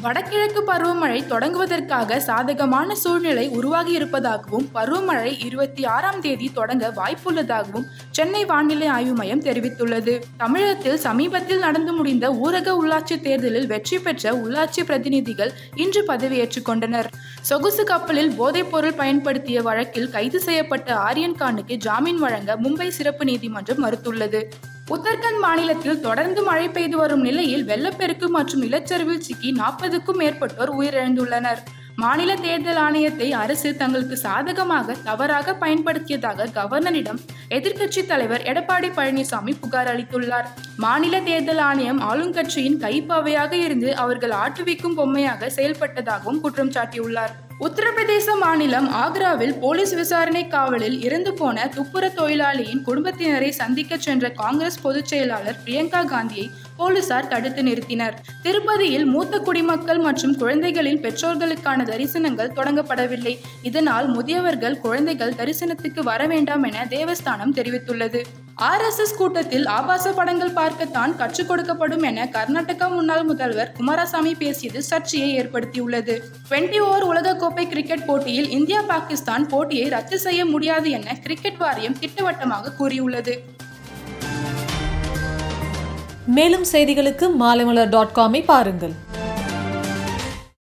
வடகிழக்கு பருவமழை தொடங்குவதற்காக சாதகமான சூழ்நிலை உருவாகி இருப்பதாகவும் பருவமழை இருபத்தி ஆறாம் தேதி தொடங்க வாய்ப்புள்ளதாகவும் சென்னை வானிலை ஆய்வு மையம் தெரிவித்துள்ளது. தமிழகத்தில் சமீபத்தில் நடந்து முடிந்த ஊரக உள்ளாட்சி தேர்தலில் வெற்றி பெற்ற உள்ளாட்சி பிரதிநிதிகள் இன்று பதவியேற்றுக் கொண்டனர். சொகுசு கப்பலில் போதைப்பொருள் பயன்படுத்திய வழக்கில் கைது செய்யப்பட்ட ஆரியன் கானுக்கு ஜாமீன் வழங்க மும்பை சிறப்பு நீதிமன்றம் மறுத்துள்ளது. உத்தரகண்ட் மாநிலத்தில் தொடர்ந்து மழை பெய்து வரும் நிலையில் வெள்ளப்பெருக்கு மற்றும் நிலச்சரிவில் சிக்கி நாற்பதுக்கும் மேற்பட்டோர் உயிரிழந்துள்ளனர். மாநில தேர்தல் ஆணையத்தை அரசு தங்களுக்கு சாதகமாக தவறாக பயன்படுத்தியதாக கவர்னரிடம் எதிர்க்கட்சி தலைவர் எடப்பாடி பழனிசாமி புகார் அளித்துள்ளார். மாநில தேர்தல் ஆணையம் ஆளுங்கட்சியின் கைப்பாவையாக இருந்து அவர்கள் ஆட்டுவிக்கும் பொம்மையாக செயல்பட்டதாகவும் குற்றம் சாட்டியுள்ளார். உத்தரப்பிரதேச மாநிலம் ஆக்ராவில் போலீஸ் விசாரணை காவலில் இறந்து போன துப்புர தொழிலாளியின் குடும்பத்தினரை சந்திக்க சென்ற காங்கிரஸ் பொதுச் செயலாளர் பிரியங்கா காந்தியை போலீசார் தடுத்து நிறுத்தினர். திருப்பதியில் மூத்த குடிமக்கள் மற்றும் குழந்தைகளின் பெற்றோர்களுக்கான தரிசனங்கள் தொடங்கப்படவில்லை. இதனால் முதியவர்கள் குழந்தைகள் தரிசனத்துக்கு வர வேண்டாம் என தேவஸ்தானம் தெரிவித்துள்ளது. ஆர்எஸ்எஸ் கூட்டத்தில் ஆபாச படங்கள் பார்க்கத்தான் கற்றுக் கொடுக்கப்படும் என கர்நாடகா முன்னாள் முதல்வர் குமாரசாமி பேசியது சர்ச்சையை ஏற்படுத்தியுள்ளது. டுவெண்டி ஓவர் உலகக்கோப்பை கிரிக்கெட் போட்டியில் இந்தியா பாகிஸ்தான் போட்டியை ரத்து செய்ய முடியாது என கிரிக்கெட் வாரியம் திட்டவட்டமாக கூறியுள்ளது. மேலும் செய்திகளுக்கு மாலைமலர் டாட் காமை பாருங்கள்.